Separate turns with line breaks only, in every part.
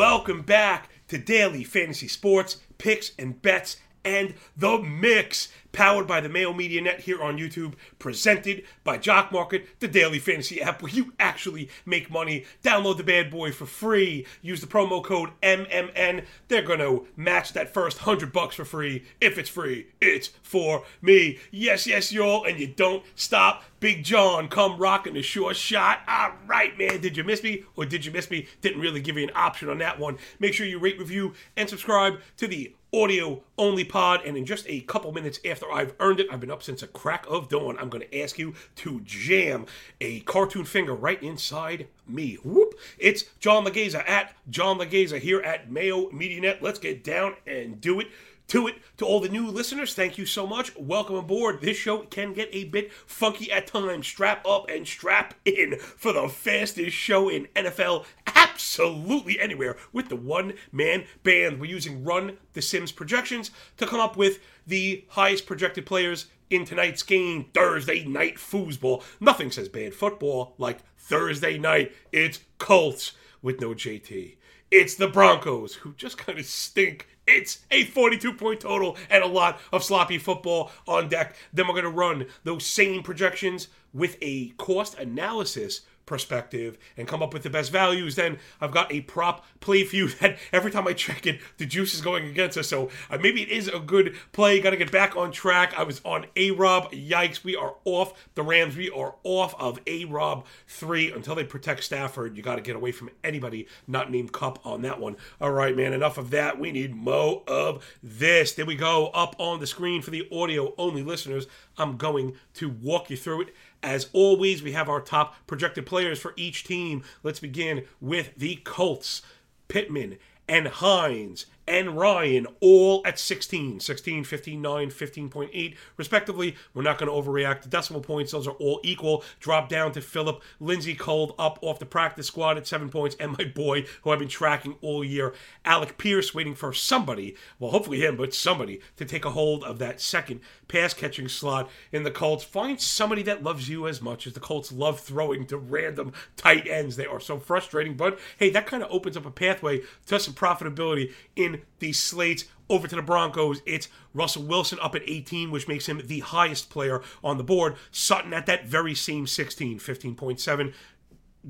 Welcome back to Daily Fantasy Sports, Picks and Bets, and The Mix, powered by the Mayo Media Net here on YouTube, presented by Jock Market, the daily fantasy app where you actually make money. Download the bad boy for free. Use the promo code MMN. They're going to match that first 100 bucks for free. If it's free, it's for me. Yes, yes, y'all, and you don't stop. Big John, come rocking the short shot. All right, man. Did you miss me or did you miss me? Didn't really give you an option on that one. Make sure you rate, review, and subscribe to the audio only pod. And in just a couple minutes after I've earned it, I've been up since a crack of dawn. I'm going to ask you to jam a cartoon finger right inside me. Whoop! It's John Laghezza at John Laghezza here at Mayo Media Net. Let's get down and do it to it. To all the new listeners, thank you so much. Welcome aboard. This show can get a bit funky at times. Strap up and strap in for the fastest show in NFL absolutely anywhere with the one man band. We're using Run the Sims projections to come up with the highest projected players in tonight's game, Thursday night foosball. Nothing says bad football like Thursday night. It's Colts with no JT. It's the Broncos, who just kind of stink. It's a 42 point total and a lot of sloppy football on deck. Then we're going to run those same projections with a cost analysis perspective and come up with the best values, then I've got a prop play for you that every time I check it, the juice is going against us. So uh, maybe it is a good play. Got to get back on track. I was on A Rob. Yikes, we are off the Rams. We are off of A Rob 3 until they protect Stafford. You got to get away from anybody not named Kupp on that one. All right, man, enough of that. We need mo of this. There we go, up on the screen for the audio only listeners. I'm going to walk you through it as always, we have our top projected players for each team. Let's begin with the Colts. Pittman and Hines and Ryan all at 16, 16, 15, 9, 15.8, respectively. We're not going to overreact to decimal points. Those are all equal. Drop down to Philip Lindsay Cole up off the practice squad at seven points. And my boy, who I've been tracking all year, Alec Pierce, waiting for somebody, well, hopefully him, but somebody to take a hold of that second pass catching slot in the Colts. Find somebody that loves you as much as the Colts love throwing to random tight ends. They are so frustrating, but hey, that kind of opens up a pathway to some profitability in these slates over to the Broncos. It's Russell Wilson up at 18, which makes him the highest player on the board. Sutton at that very same 16, 15.7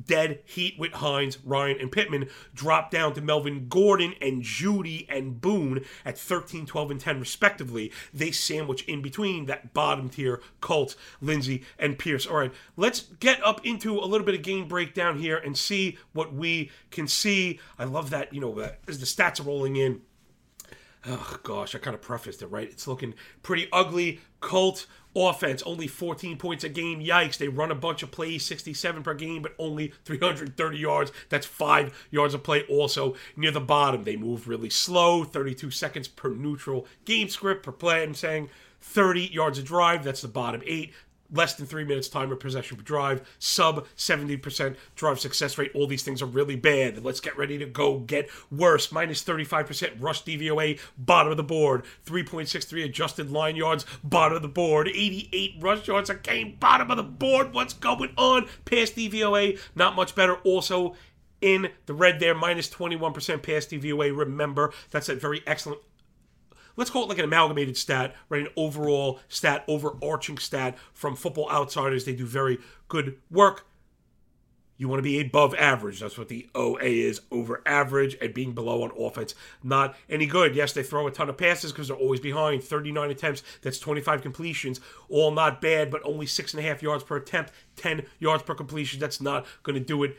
dead heat with Hines, Ryan, and Pittman drop down to Melvin Gordon and Jeudy and Boone at 13, 12, and 10, respectively. They sandwich in between that bottom tier Colts, Lindsay, and Pierce. All right, let's get up into a little bit of game breakdown here and see what we can see. I love that, you know, as the stats are rolling in oh gosh, I kind of prefaced it, right? It's looking pretty ugly. Colt offense, only 14 points a game. Yikes. They run a bunch of plays, 67 per game, but only 330 yards. That's five yards of play. Also, near the bottom, they move really slow, 32 seconds per neutral game script per play. I'm saying 30 yards of drive. That's the bottom eight less than three minutes time of possession per drive, sub 70% drive success rate. All these things are really bad. Let's get ready to go get worse. Minus 35% rush DVOA, bottom of the board. 3.63 adjusted line yards, bottom of the board. 88 rush yards a game, bottom of the board. What's going on? Pass DVOA, not much better. Also, in the red there, minus 21% pass DVOA. Remember, that's a very excellent let's call it like an amalgamated stat, right? An overall stat, overarching stat from Football Outsiders. They do very good work. You want to be above average. That's what the OA is over average and being below on offense. Not any good. Yes, they throw a ton of passes because they're always behind. 39 attempts. That's 25 completions. All not bad, but only six and a half yards per attempt, 10 yards per completion. That's not going to do it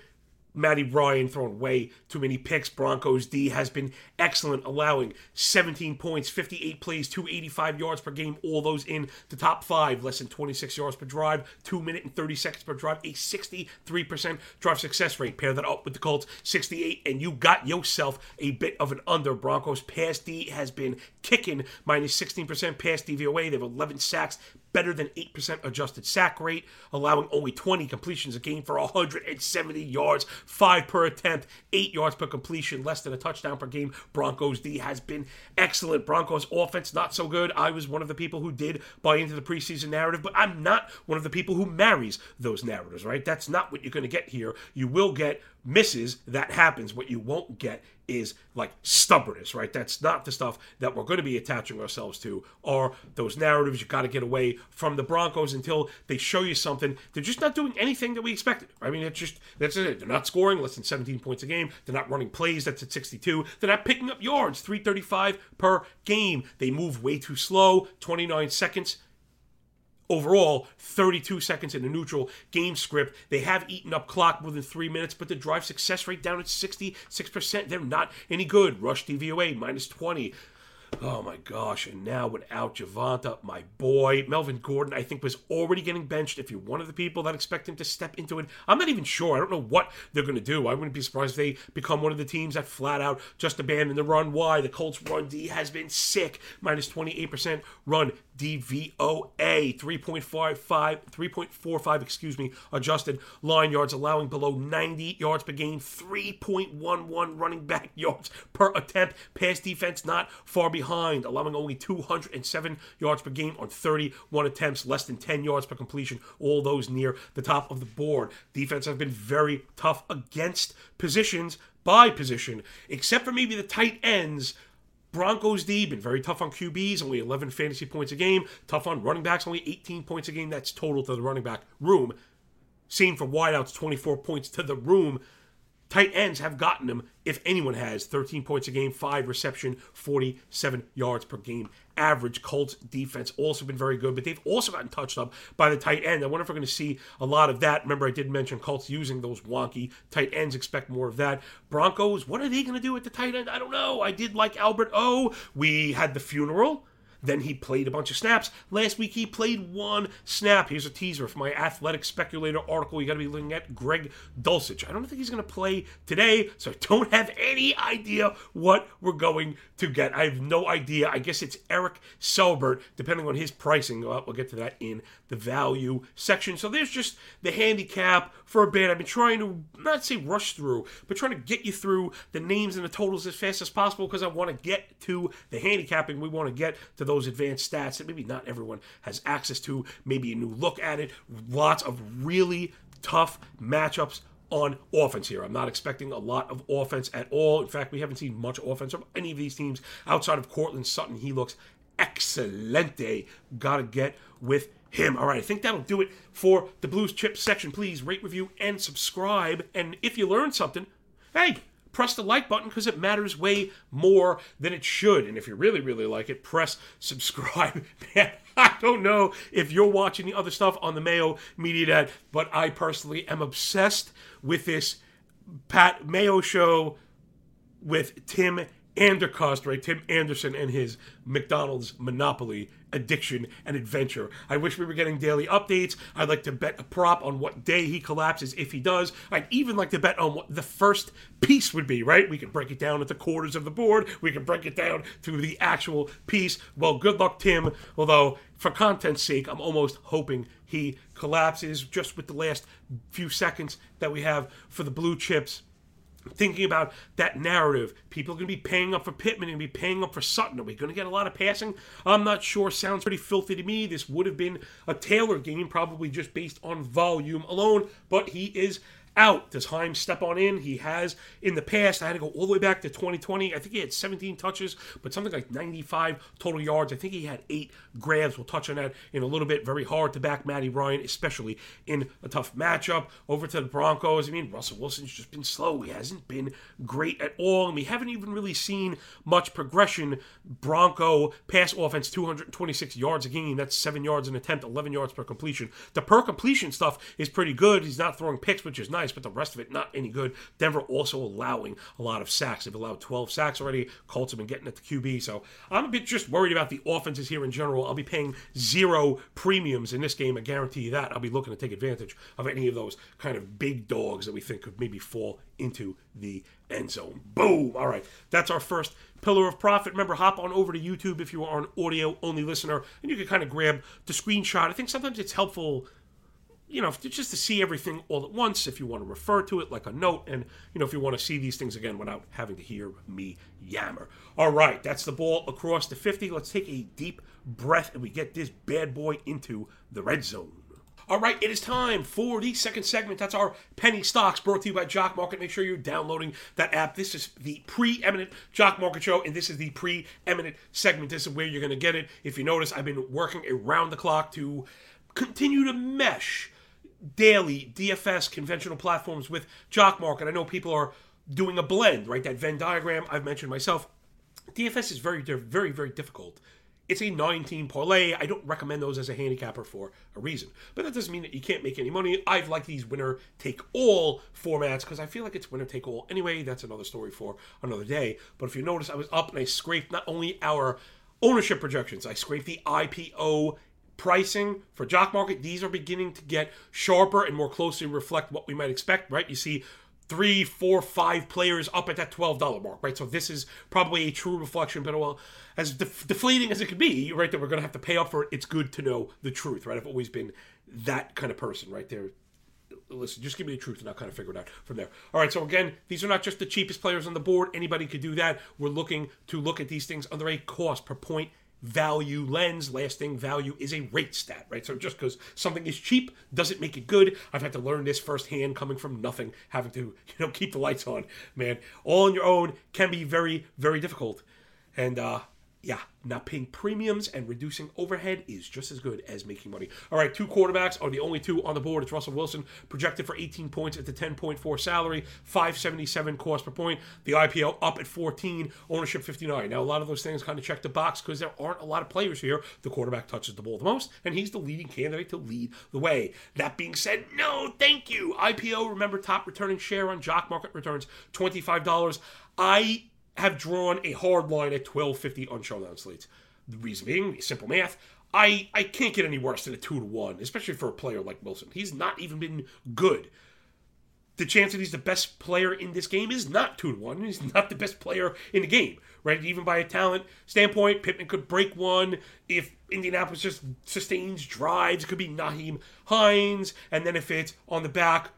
Matty Ryan throwing way too many picks. Broncos D has been excellent, allowing 17 points, 58 plays, 285 yards per game, all those in the top five, less than 26 yards per drive, 2 minute and 30 seconds per drive, a 63% drive success rate. Pair that up with the Colts, 68, and you got yourself a bit of an under. Broncos pass D has been kicking, minus 16% pass DVOA. They have 11 sacks, better than 8% adjusted sack rate, allowing only 20 completions a game for 170 yards, 5 per attempt, 8 yards per completion, less than a touchdown per game. Broncos D has been excellent. Broncos offense not so good. I was one of the people who did buy into the preseason narrative, but I'm not one of the people who marries those narratives, right? That's not what you're going to get here. You will get misses, that happens. What you won't get is like stubbornness, right? That's not the stuff that we're going to be attaching ourselves to, or those narratives. You got to get away from the Broncos until they show you something. They're just not doing anything that we expected. I mean, it's just that's it. They're not scoring less than 17 points a game. They're not running plays. That's at 62. They're not picking up yards. 335 per game. They move way too slow. 29 seconds overall 32 seconds in the neutral game script. They have eaten up clock more than three minutes, but the drive success rate down at 66%. They're not any good. Rush DVOA minus 20. Oh my gosh. And now without Javonte, my boy, Melvin Gordon, I think was already getting benched. If you're one of the people that expect him to step into it, I'm not even sure. I don't know what they're going to do. I wouldn't be surprised if they become one of the teams that flat out just abandon the run. Why? The Colts run D has been sick. Minus 28% run DVOA, 3.55, 3.45, excuse me, adjusted line yards, allowing below 90 yards per game, 3.11 running back yards per attempt. Pass defense not far behind, allowing only 207 yards per game on 31 attempts, less than 10 yards per completion, all those near the top of the board. Defense has been very tough against positions by position, except for maybe the tight ends Broncos D been very tough on QBs, only 11 fantasy points a game. Tough on running backs, only 18 points a game. That's total to the running back room. Same for wideouts, 24 points to the room. Tight ends have gotten him, if anyone has, 13 points a game, 5 reception, 47 yards per game. Average Colts defense also been very good, but they've also gotten touched up by the tight end. I wonder if we're going to see a lot of that. Remember, I did mention Colts using those wonky tight ends. Expect more of that. Broncos, what are they going to do at the tight end? I don't know. I did like Albert O. We had the funeral. Then he played a bunch of snaps. Last week he played one snap. Here's a teaser for my athletic speculator article. You got to be looking at Greg Dulcich. I don't think he's going to play today, so I don't have any idea what we're going to get. I have no idea. I guess it's Eric Saubert, depending on his pricing. Well, get to that in the value section. So there's just the handicap for a bit. I've been trying to not say rush through, but trying to get you through the names and the totals as fast as possible because I want to get to the handicapping. We want to get to those advanced stats that maybe not everyone has access to, maybe a new look at it. Lots of really tough matchups on offense here. I'm not expecting a lot of offense at all. In fact, we haven't seen much offense from any of these teams outside of Courtland Sutton. He looks excelente. Gotta get with him. All right, I think that'll do it for the Blues Chip section. Please rate, review, and subscribe. And if you learned something, hey, press the like button because it matters way more than it should. And if you really, really like it, press subscribe. Man, I don't know if you're watching the other stuff on the Mayo Media Net, but I personally am obsessed with this Pat Mayo show with Tim Andercost, right? Tim Anderson and his McDonald's monopoly addiction and adventure. I wish we were getting daily updates. I'd like to bet a prop on what day he collapses if he does. I'd even like to bet on what the first piece would be, right? We could break it down into quarters of the board. We could break it down to the actual piece. Well, good luck, Tim. Although, for content's sake, I'm almost hoping he collapses just with the last few seconds that we have for the blue chips thinking about that narrative. People are going to be paying up for Pittman and be paying up for Sutton. Are we going to get a lot of passing? I'm not sure. Sounds pretty filthy to me. This would have been a Taylor game, probably just based on volume alone, but he is out. Does Heim step on in? He has in the past. I had to go all the way back to 2020. I think he had 17 touches, but something like 95 total yards. I think he had eight grabs. We'll touch on that in a little bit. Very hard to back Matty Ryan, especially in a tough matchup. Over to the Broncos. I mean, Russell Wilson's just been slow. He hasn't been great at all, and we haven't even really seen much progression. Bronco pass offense, 226 yards a game. That's seven yards an attempt, 11 yards per completion. The per completion stuff is pretty good. He's not throwing picks, which is nice nice, but the rest of it not any good. Denver also allowing a lot of sacks. They've allowed 12 sacks already. Colts have been getting at the QB, so I'm a bit just worried about the offenses here in general. I'll be paying zero premiums in this game. I guarantee you that. I'll be looking to take advantage of any of those kind of big dogs that we think could maybe fall into the end zone. Boom! All right, that's our first pillar of profit. Remember, hop on over to YouTube if you are an audio only listener, and you can kind of grab the screenshot. I think sometimes it's helpful you know, just to see everything all at once, if you want to refer to it like a note, and, you know, if you want to see these things again without having to hear me yammer. All right, that's the ball across the 50. Let's take a deep breath and we get this bad boy into the red zone. All right, it is time for the second segment. That's our penny stocks brought to you by Jock Market. Make sure you're downloading that app. This is the preeminent Jock Market show, and this is the preeminent segment. This is where you're going to get it. If you notice, I've been working around the clock to continue to mesh daily DFS conventional platforms with Jock Market. I know people are doing a blend, right? That Venn diagram I've mentioned myself. DFS is very, very, very difficult it's a 19 parlay. I don't recommend those as a handicapper for a reason. But that doesn't mean that you can't make any money. I've liked these winner take all formats because I feel like it's winner take all anyway. That's another story for another day. But if you notice, I was up and I scraped not only our ownership projections, I scraped the IPO pricing for jock market these are beginning to get sharper and more closely reflect what we might expect right you see three, four, five players up at that twelve dollar mark, right? So this is probably a true reflection, but well, as def- deflating as it could be, right? That we're going to have to pay up for it. It's good to know the truth, right? I've always been that kind of person, right there. Listen, just give me the truth and I'll kind of figure it out from there. All right, so again, these are not just the cheapest players on the board. Anybody could do that. We're looking to look at these things under a cost per point value lens. Lasting value is a rate stat, right? So just because something is cheap doesn't make it good. I've had to learn this firsthand coming from nothing, having to, you know, keep the lights on, man. All on your own can be very, very difficult. And uh yeah, not paying premiums and reducing overhead is just as good as making money. All right, two quarterbacks are the only two on the board. It's Russell Wilson, projected for 18 points at the 10.4 salary, 577 cost per point. The IPO up at 14, ownership 59. Now, a lot of those things kind of check the box because there aren't a lot of players here. The quarterback touches the ball the most, and he's the leading candidate to lead the way. That being said, no, thank you. IPO, remember, top returning share on Jock Market returns $25. I have drawn a hard line at 1250 on showdown slates. The reason being, simple math. I, I can't get any worse than a 2 to 1, especially for a player like Wilson. He's not even been good. The chance that he's the best player in this game is not 2 to 1. He's not the best player in the game, right? Even by a talent standpoint, Pittman could break one. If Indianapolis just sustains drives, it could be Nyheim Hines. And then if it's on the back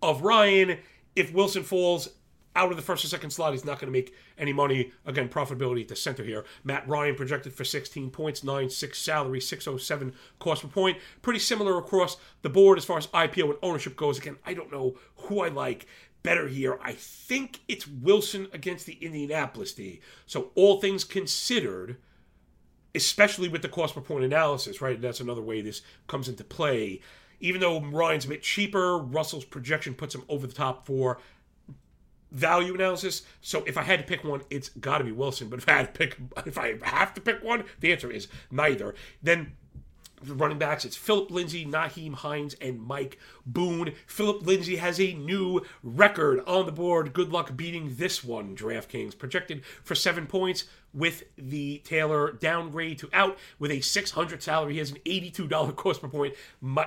of Ryan, if Wilson falls, out of the first or second slot, he's not going to make any money. Again, profitability at the center here. Matt Ryan projected for 16 points, 9 6 salary, 607 cost per point. Pretty similar across the board as far as IPO and ownership goes. Again, I don't know who I like better here. I think it's Wilson against the Indianapolis D. So, all things considered, especially with the cost per point analysis, right? That's another way this comes into play. Even though Ryan's a bit cheaper, Russell's projection puts him over the top for value analysis. So if I had to pick one, it's got to be Wilson. But if I had to pick, if I have to pick one, the answer is neither. Then the running backs, it's Philip Lindsay, Nyheim Hines, and Mike Boone. Philip Lindsay has a new record on the board. Good luck beating this one, DraftKings. Projected for seven points with the Taylor downgrade to out with a 600 salary. He has an $82 cost per point.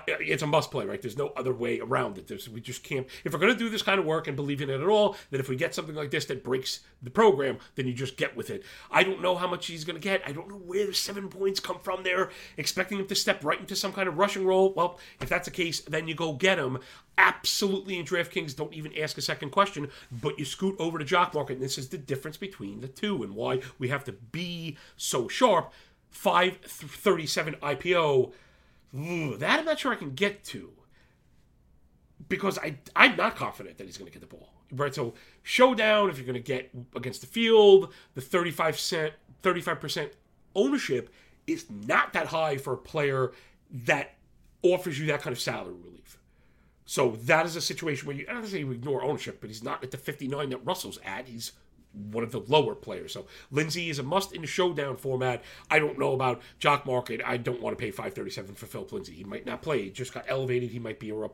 It's a must play, right? There's no other way around it. There's, we just can't. If we're going to do this kind of work and believe in it at all, that if we get something like this that breaks the program, then you just get with it. I don't know how much he's going to get. I don't know where the seven points come from there. Expecting him to step right into some kind of rushing role. Well, if that's the case, then you go get him absolutely in DraftKings don't even ask a second question, but you scoot over to Jock Market, and this is the difference between the two and why we have to be so sharp. 537 IPO, that I'm not sure I can get to because I I'm not confident that he's going to get the ball. Right, so showdown if you're going to get against the field, the 35 cent 35% ownership is not that high for a player that offers you that kind of salary relief. So that is a situation where you, I don't say you ignore ownership, but he's not at the 59 that Russell's at. He's one of the lower players. So Lindsay is a must in the showdown format. I don't know about Jock Market. I don't want to pay 537 for Philip Lindsay. He might not play. He just got elevated. He might be a re-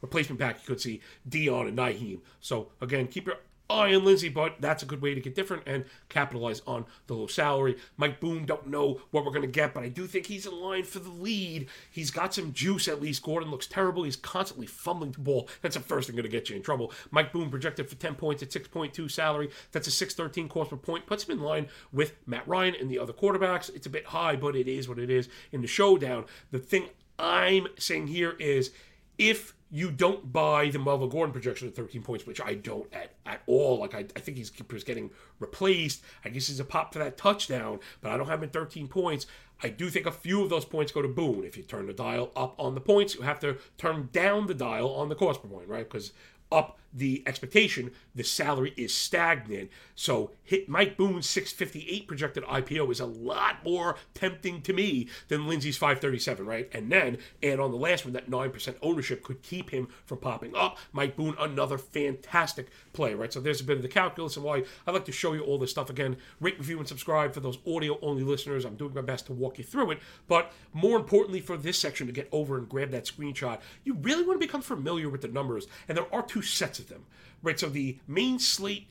replacement back. You could see Deon and Nyheim. So again, keep your Iron Lindsay, but that's a good way to get different and capitalize on the low salary. Mike Boone, don't know what we're going to get, but I do think he's in line for the lead. He's got some juice at least. Gordon looks terrible. He's constantly fumbling the ball. That's the first thing going to get you in trouble. Mike Boone projected for 10 points at 6.2 salary. That's a 613 cost per point. Puts him in line with Matt Ryan and the other quarterbacks. It's a bit high, but it is what it is in the showdown. The thing I'm saying here is if you don't buy the Melvin Gordon projection at 13 points, which I don't at, at all. Like, I, I think he's, getting replaced. I guess he's a pop for that touchdown, but I don't have him at 13 points. I do think a few of those points go to Boone. If you turn the dial up on the points, you have to turn down the dial on the cost per point, right? Because up the expectation, the salary is stagnant. So hit Mike Boone's 658 projected IPO is a lot more tempting to me than Lindsay's 537, right? And then and on the last one, that 9% ownership could keep him from popping up. Mike Boone, another fantastic play, right? So there's a bit of the calculus and why I like to show you all this stuff again. Rate, review, and subscribe for those audio only listeners. I'm doing my best to walk you through it. But more importantly, for this section to get over and grab that screenshot, you really want to become familiar with the numbers. And there are two sets of them, right? So the main slate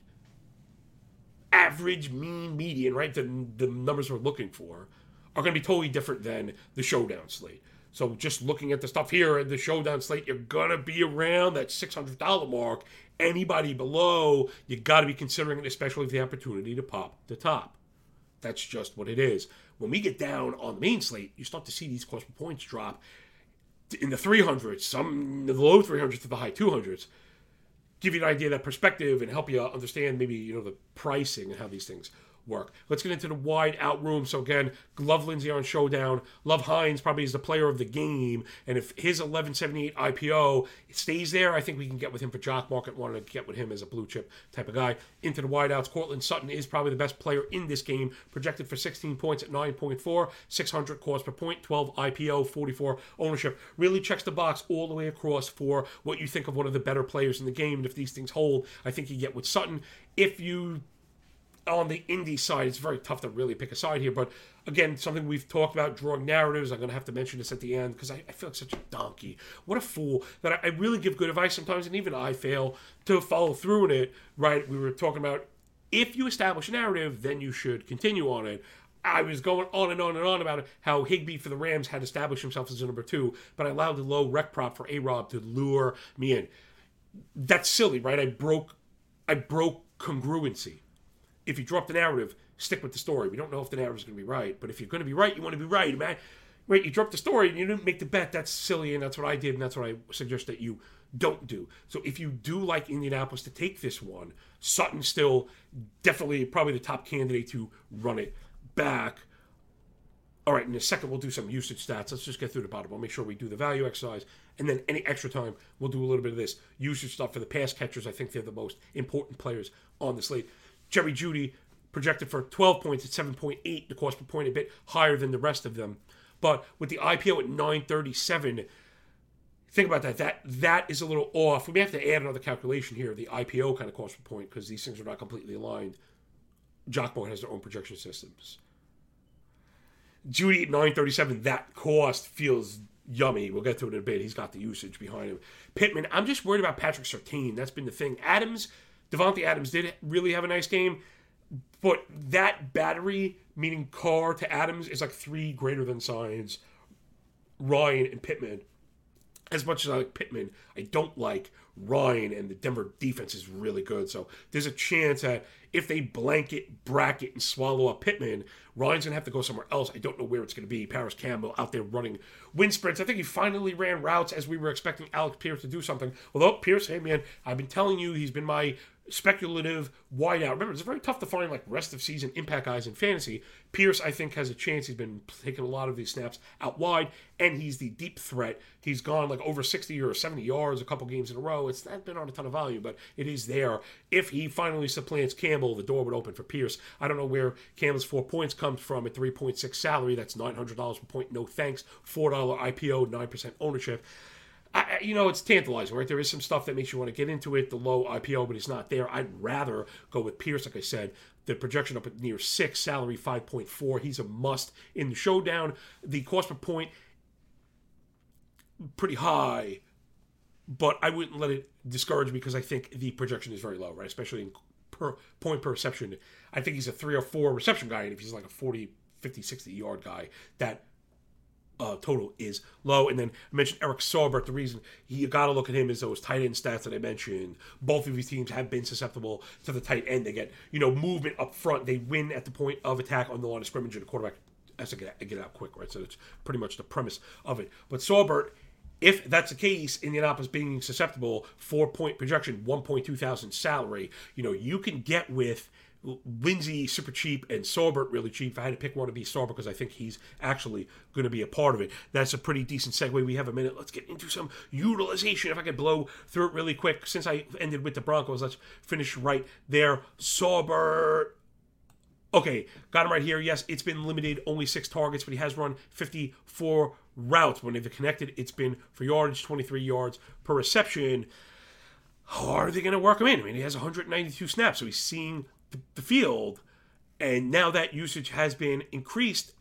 average, mean, median, right? The, the numbers we're looking for are going to be totally different than the showdown slate. So just looking at the stuff here at the showdown slate, you're going to be around that $600 mark. Anybody below, you got to be considering it, especially the opportunity to pop the top. That's just what it is. When we get down on the main slate, you start to see these cost points drop in the 300s, some in the low 300s to the high 200s give you an idea that perspective and help you understand maybe you know the pricing and how these things work. Let's get into the wide out room. So again, love Lindsay on Showdown. Love Hines probably is the player of the game. And if his 1178 IPO stays there, I think we can get with him for jock market. Wanted to get with him as a blue chip type of guy. Into the wide outs, Courtland Sutton is probably the best player in this game. Projected for 16 points at 9.4, 600 cost per point, 12 IPO, 44 ownership. Really checks the box all the way across for what you think of one of the better players in the game. And if these things hold, I think you get with Sutton. If you on the indie side, it's very tough to really pick a side here. But again, something we've talked about drawing narratives. I'm going to have to mention this at the end because I, I, feel like such a donkey. What a fool that I, I, really give good advice sometimes, and even I fail to follow through in it. Right? We were talking about if you establish a narrative, then you should continue on it. I was going on and on and on about how Higbee for the Rams had established himself as a number two, but I allowed the low rec prop for A Rob to lure me in. That's silly, right? I broke, I broke congruency if you drop the narrative, stick with the story. We don't know if the narrative is going to be right, but if you're going to be right, you want to be right, man. Right, you dropped the story and you didn't make the bet. That's silly, and that's what I did, and that's what I suggest that you don't do. So if you do like Indianapolis to take this one, Sutton still definitely probably the top candidate to run it back. All right, in a second we'll do some usage stats. Let's just get through the bottom. I'll make sure we do the value exercise, and then any extra time we'll do a little bit of this usage stuff for the pass catchers. I think they're the most important players on the slate. Jerry Jeudy projected for 12 points at 7.8, the cost per point a bit higher than the rest of them. But with the IPO at 937, think about that. That that is a little off. We may have to add another calculation here, the IPO kind of cost per point, because these things are not completely aligned. Jockmore has their own projection systems. Jeudy at 937, that cost feels yummy. We'll get to it in a bit. He's got the usage behind him. Pittman, I'm just worried about Patrick Surtain. That's been the thing. Adams Davante Adams did really have a nice game, but that battery, meaning Carr to Adams, is like three greater than signs. Ryan and Pittman. As much as I like Pittman, I don't like Ryan, and the Denver defense is really good. So there's a chance that if they blanket, bracket, and swallow up Pittman, Ryan's going to have to go somewhere else. I don't know where it's going to be. Parris Campbell out there running wind sprints. I think he finally ran routes as we were expecting Alec Pierce to do something. Although, Pierce, hey man, I've been telling you he's been my speculative wideout. Remember, it's very tough to find like rest of season impact guys in fantasy. Pierce, I think, has a chance. He's been taking a lot of these snaps out wide, and he's the deep threat. He's gone like over 60 or 70 yards a couple games in a row. It's not been on a ton of value, but it is there. If he finally supplants Campbell, the door would open for Pierce. I don't know where Campbell's four points comes from at 3.6 salary. That's $900 per point. No thanks. $4 IPO, 9% ownership. You know, it's tantalizing, right? There is some stuff that makes you want to get into it. The low IPO, but it's not there. I'd rather go with Pierce, like I said. The projection up at near six, salary 5.4. He's a must in the showdown. The cost per point, pretty high, but I wouldn't let it discourage me because I think the projection is very low, right? Especially in per point per reception. I think he's a three or four reception guy, and if he's like a 40, 50, 60 yard guy, that uh, total is low. And then I mentioned Eric Saubert. The reason you got to look at him is those tight end stats that I mentioned. Both of these teams have been susceptible to the tight end. They get you know movement up front. They win at the point of attack on the line of scrimmage, and the quarterback has to get, get out quick, right? So it's pretty much the premise of it. But Saubert. If that's the case, Indianapolis being susceptible, four point projection, 1.2 thousand salary, you know, you can get with Lindsay super cheap and Saubert really cheap. If I had to pick one, of these Saubert because I think he's actually going to be a part of it. That's a pretty decent segue. We have a minute. Let's get into some utilization. If I could blow through it really quick, since I ended with the Broncos, let's finish right there. Saubert. Okay, got him right here. Yes, it's been limited, only six targets, but he has run 54 routes. When they've connected, it's been for yardage, 23 yards per reception. How are they going to work him in? I mean, he has 192 snaps, so he's seeing the, field, and now that usage has been increased.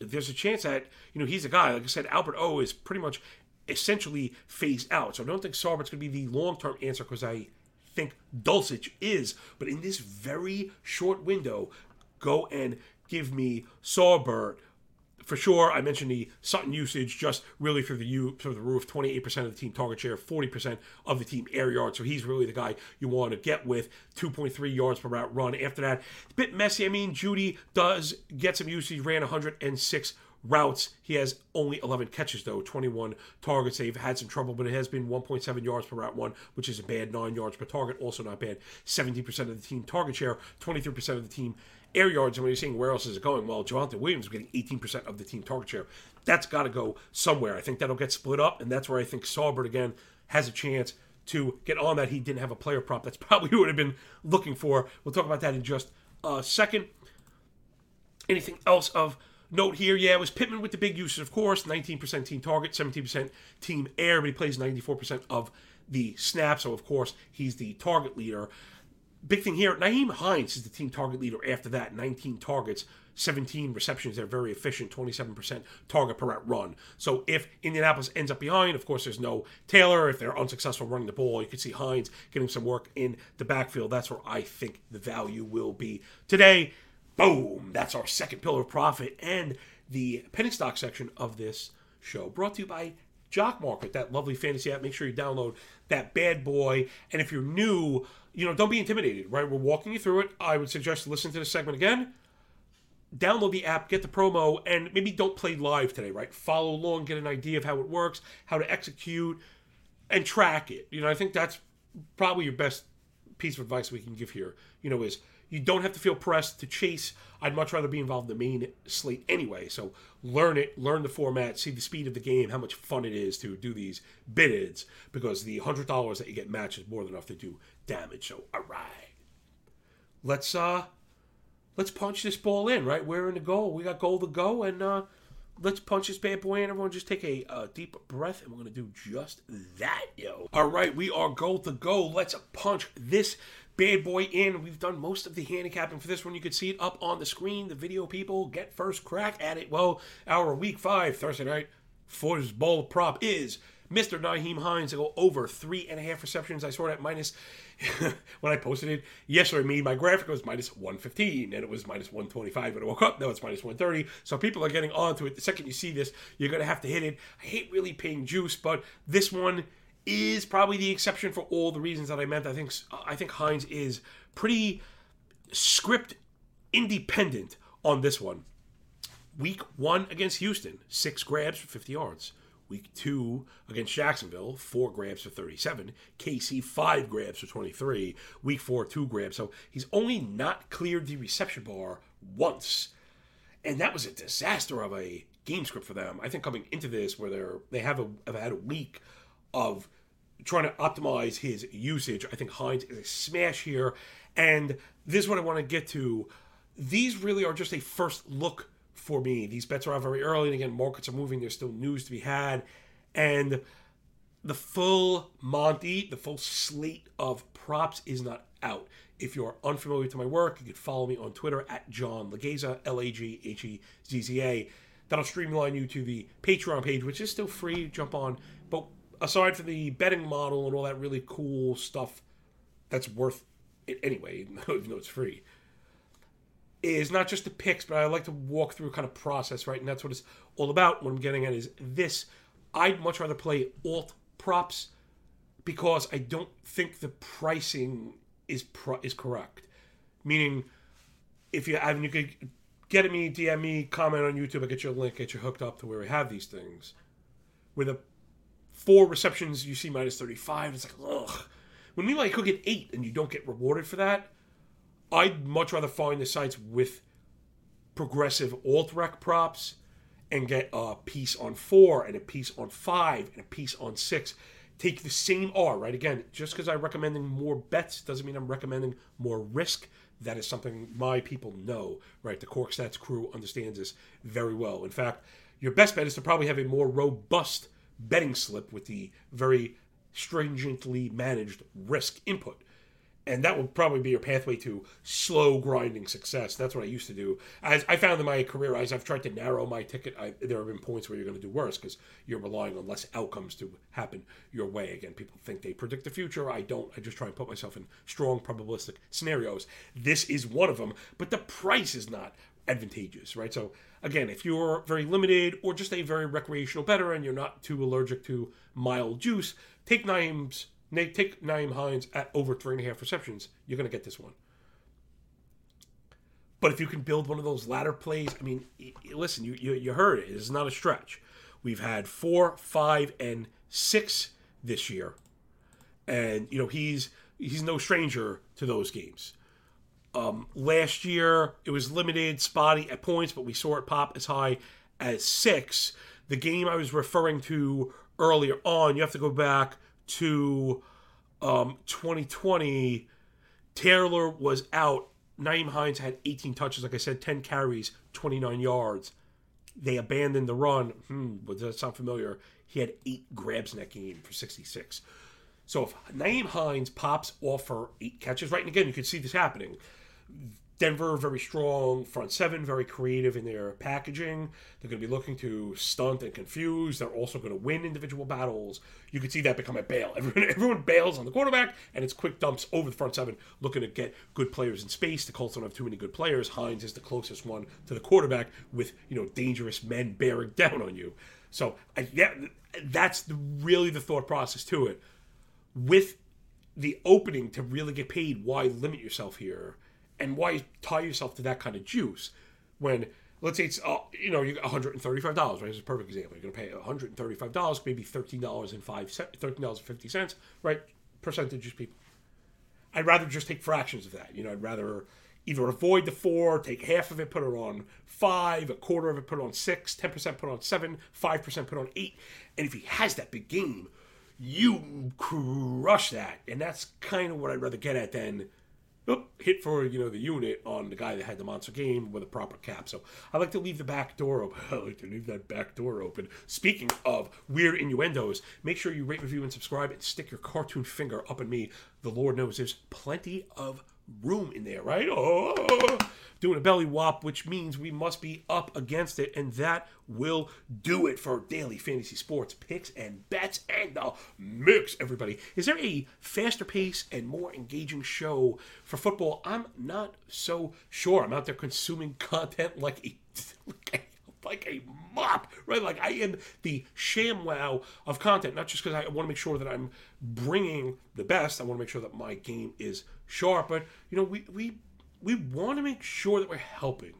There's a chance that you know he's a guy. Like I said, Albert O is pretty much essentially phased out. So I don't think Saubert's going to be the long term answer because I think Dulcich is. But in this very short window, go and give me Saubert. For sure, I mentioned the Sutton usage just really through the U through the roof. Twenty eight percent of the team target share, forty percent of the team air yards. So he's really the guy you want to get with. Two point three yards per route run. After that, it's a bit messy. I mean, Jeudy does get some usage. Ran one hundred and six routes. He has only 11 catches, though, 21 targets. They've had some trouble, but it has been 1.7 yards per route one, which is a bad 9 yards per target. Also not bad. 17% of the team target share, 23% of the team air yards. And when you're saying where else is it going? Well, Javonte Williams is getting 18% of the team target share. That's got to go somewhere. I think that'll get split up, and that's where I think Saubert, again, has a chance to get on that. He didn't have a player prop. That's probably who would have been looking for. We'll talk about that in just a second. Anything else of note here? Yeah, it was Pittman with the big uses, of course. 19% team target, 17% team air, but he plays 94% of the snap. So, of course, he's the target leader big thing here, Nyheim Hines is the team target leader after that. 19 targets, 17 receptions. They're very efficient, 27% target per route run. So if Indianapolis ends up behind, of course, there's no Taylor. If they're unsuccessful running the ball, you can see Hines getting some work in the backfield. That's where I think the value will be today. Boom! That's our second pillar of profit and the penny stock section of this show. Brought to you by Jock Market, that lovely fantasy app. Make sure you download that bad boy. And if you're new, you know, don't be intimidated, right? We're walking you through it. I would suggest listen to the segment again. Download the app, get the promo, and maybe don't play live today, right? Follow along, get an idea of how it works, how to execute, and track it. You know, I think that's probably your best piece of advice we can give here. You know, is you don't have to feel pressed to chase. I'd much rather be involved in the main slate anyway. So learn it, learn the format, see the speed of the game, how much fun it is to do these bids, because the hundred dollars that you get matched is more than enough to do damage. So all right, let's uh, let's punch this ball in. Right, we're in the goal. We got goal to go, and uh, let's punch this bad boy in. Everyone, just take a uh, deep breath, and we're gonna do just that, yo. All right, we are goal to go. Let's punch this bad boy in. We've done most of the handicapping for this one. You can see it up on the screen. The video people get first crack at it. Well, our week five Thursday night Bowl prop is Mr. Nyheim Hines to go over three and a half receptions. I saw that minus when I posted it yesterday. Me, my graphic was minus 115 and it was minus 125 when I woke up. Now it's minus 130. So people are getting onto it. The second you see this, you're going to have to hit it. I hate really paying juice, but this one is probably the exception for all the reasons that I meant. I think I think Hines is pretty script independent on this one. Week one against Houston, six grabs for 50 yards. Week two against Jacksonville, four grabs for 37. KC, five grabs for 23. Week four, two grabs. So he's only not cleared the reception bar once. And that was a disaster of a game script for them. I think coming into this, where they're they have, a, have had a week of trying to optimize his usage. I think Hines is a smash here. And this is what I want to get to. These really are just a first look for me. These bets are out very early. And again, markets are moving. There's still news to be had. And the full Monty, the full slate of props is not out. If you're unfamiliar to my work, you can follow me on Twitter at John Laghezza, L A G H E Z Z A. That'll streamline you to the Patreon page, which is still free. Jump on. Aside from the betting model and all that really cool stuff that's worth it anyway, even though it's free, is not just the picks, but I like to walk through kind of process, right? And that's what it's all about. What I'm getting at is this. I'd much rather play alt props because I don't think the pricing is pro- is correct. Meaning, if you have, you could get at me, DM me, comment on YouTube, I get your link, get you hooked up to where we have these things. With a four receptions, you see minus 35. It's like, ugh. When meanwhile, you could get eight and you don't get rewarded for that. I'd much rather find the sites with progressive alt rec props and get a piece on four and a piece on five and a piece on six. Take the same R, right? Again, just because I'm recommending more bets doesn't mean I'm recommending more risk. That is something my people know, right? The Cork Stats crew understands this very well. In fact, your best bet is to probably have a more robust betting slip with the very stringently managed risk input and that will probably be your pathway to slow grinding success. That's what I used to do. As I found in my career, as I've tried to narrow my ticket, I, there have been points where you're going to do worse because you're relying on less outcomes to happen your way. Again, people think they predict the future. I don't. I just try and put myself in strong probabilistic scenarios. This is one of them, but the price is not advantageous, right? So again, if you're very limited or just a very recreational better and you're not too allergic to mild juice, take Nyheim's take Nyheim Hines at over three and a half receptions, you're going to get this one. But if you can build one of those ladder plays, I mean, listen, you, you, you heard it. It's not a stretch. We've had four, five, and six this year, and you know he's he's no stranger to those games. Um, last year it was limited, spotty at points, but we saw it pop as high as six. The game I was referring to earlier on, you have to go back to um, 2020, Taylor was out. Nyheim Hines had 18 touches, like I said, 10 carries, 29 yards. They abandoned the run. Hmm, does that sound familiar? He had eight grabs in that game for 66. So if Nyheim Hines pops off for eight catches, right, and again, you can see this happening. Denver, very strong. Front seven, very creative in their packaging. They're going to be looking to stunt and confuse. They're also going to win individual battles. You can see that become a bail. Everyone, everyone bails on the quarterback, and it's quick dumps over the front seven, looking to get good players in space. The Colts don't have too many good players. Hines is the closest one to the quarterback with you know dangerous men bearing down on you. So I, yeah, that's the, really the thought process to it. With the opening to really get paid, why limit yourself here? And why tie yourself to that kind of juice when let's say it's uh, you know you got $135 right? It's a perfect example. You're going to pay $135 maybe $13 and 5 $13.50 right? Percentages people. I'd rather just take fractions of that. You know i'd rather either avoid the four take half of it put it on five a quarter of it put it on six 10% put on seven 5% put on eight. And if he has that big game you crush that. And that's kind of what i'd rather get at than hit for you know the unit on the guy that had the monster game with a proper cap. So I like to leave the back door open. I like to leave that back door open. Speaking of weird innuendos, make sure you rate, review, and subscribe, and stick your cartoon finger up at me. The Lord knows there's plenty of room in there, right? Oh doing a belly whop, which means we must be up against it, and that will do it for daily fantasy sports picks and bets and the mix. Everybody, is there a faster pace and more engaging show for football? I'm not so sure. I'm out there consuming content like a. Like a mop, right? Like I am the ShamWow of content, not just because I want to make sure that I'm bringing the best. I want to make sure that my game is sharp. But you know, we we we want to make sure that we're helping.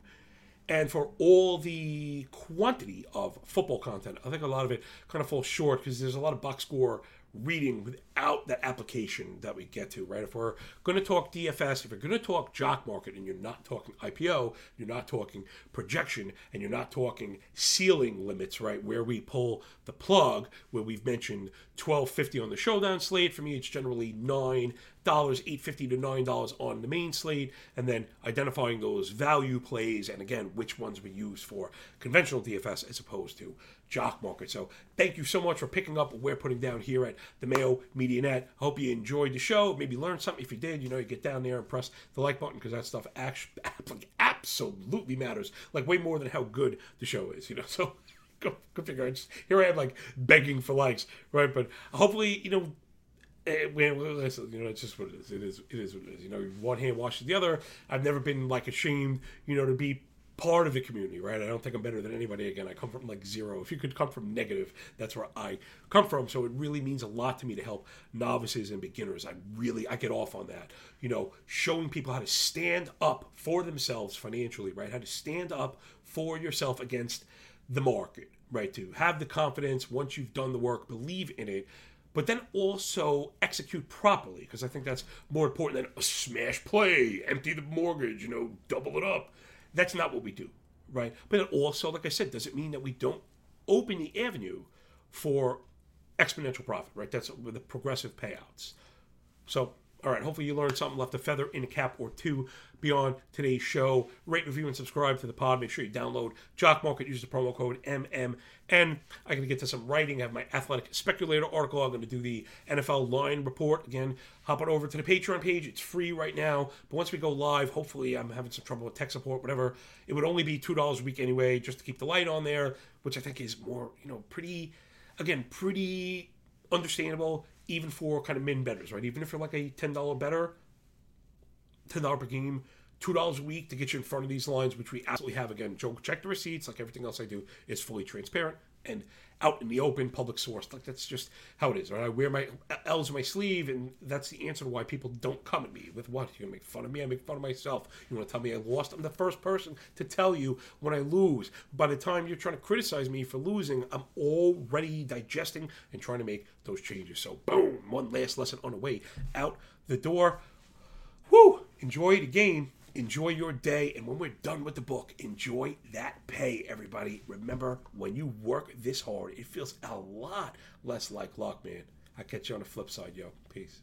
And for all the quantity of football content, I think a lot of it kind of falls short because there's a lot of box score reading without that application that we get to, right? If we're going to talk DFS, if you're going to talk jock market and you're not talking IPO, you're not talking projection, and you're not talking ceiling limits, right? Where we pull the plug, where we've mentioned 1250 on the showdown slate. For me, it's generally nine dollars, eight fifty to nine dollars on the main slate, and then identifying those value plays, and again, which ones we use for conventional DFS as opposed to jock market. So thank you so much for picking up what we're putting down here at the Mayo Media Net. Hope you enjoyed the show. Maybe learned something. If you did, you know, you get down there and press the like button because that stuff absolutely matters. Like way more than how good the show is, you know. So go, go figure. It's, here I am, like begging for likes, right? But hopefully, you know, Eh, you know, it's just what it is. It is. It is what it is. You know, one hand washes the other. I've never been like ashamed, you know, to be part of the community, right? I don't think I'm better than anybody. Again, I come from like zero. If you could come from negative, that's where I come from. So it really means a lot to me to help novices and beginners. I really I get off on that. You know, showing people how to stand up for themselves financially, right? How to stand up for yourself against the market, right? To have the confidence once you've done the work, believe in it but then also execute properly because I think that's more important than a smash play, empty the mortgage, you know, double it up. That's not what we do, right? But it also, like I said, doesn't mean that we don't open the avenue for exponential profit, right? That's with the progressive payouts. So all right, hopefully you learned something, left a feather in a cap or two beyond today's show. Rate, review, and subscribe to the pod. Make sure you download Jock Market. Use the promo code MMN. I'm going to get to some writing. I have my Athletic Speculator article. I'm going to do the NFL line report. Again, hop on over to the Patreon page. It's free right now. But once we go live, hopefully I'm having some trouble with tech support, whatever. It would only be $2 a week anyway, just to keep the light on there, which I think is more, you know, pretty, again, pretty understandable even for kind of min betters, right? Even if you're like a $10 better, $10 per game, $2 a week to get you in front of these lines, which we absolutely have. Again, Joe, check the receipts, like everything else I do, is fully transparent and out in the open, public source. Like that's just how it is, right? I wear my L's in my sleeve, and that's the answer to why people don't come at me with what? You're gonna make fun of me? I make fun of myself. You wanna tell me I lost? I'm the first person to tell you when I lose. By the time you're trying to criticize me for losing, I'm already digesting and trying to make those changes. So boom, one last lesson on the way out the door. Whoo! Enjoy the game enjoy your day. And when we're done with the book, enjoy that pay, everybody. Remember, when you work this hard, it feels a lot less like luck, man. I'll catch you on the flip side, yo. Peace.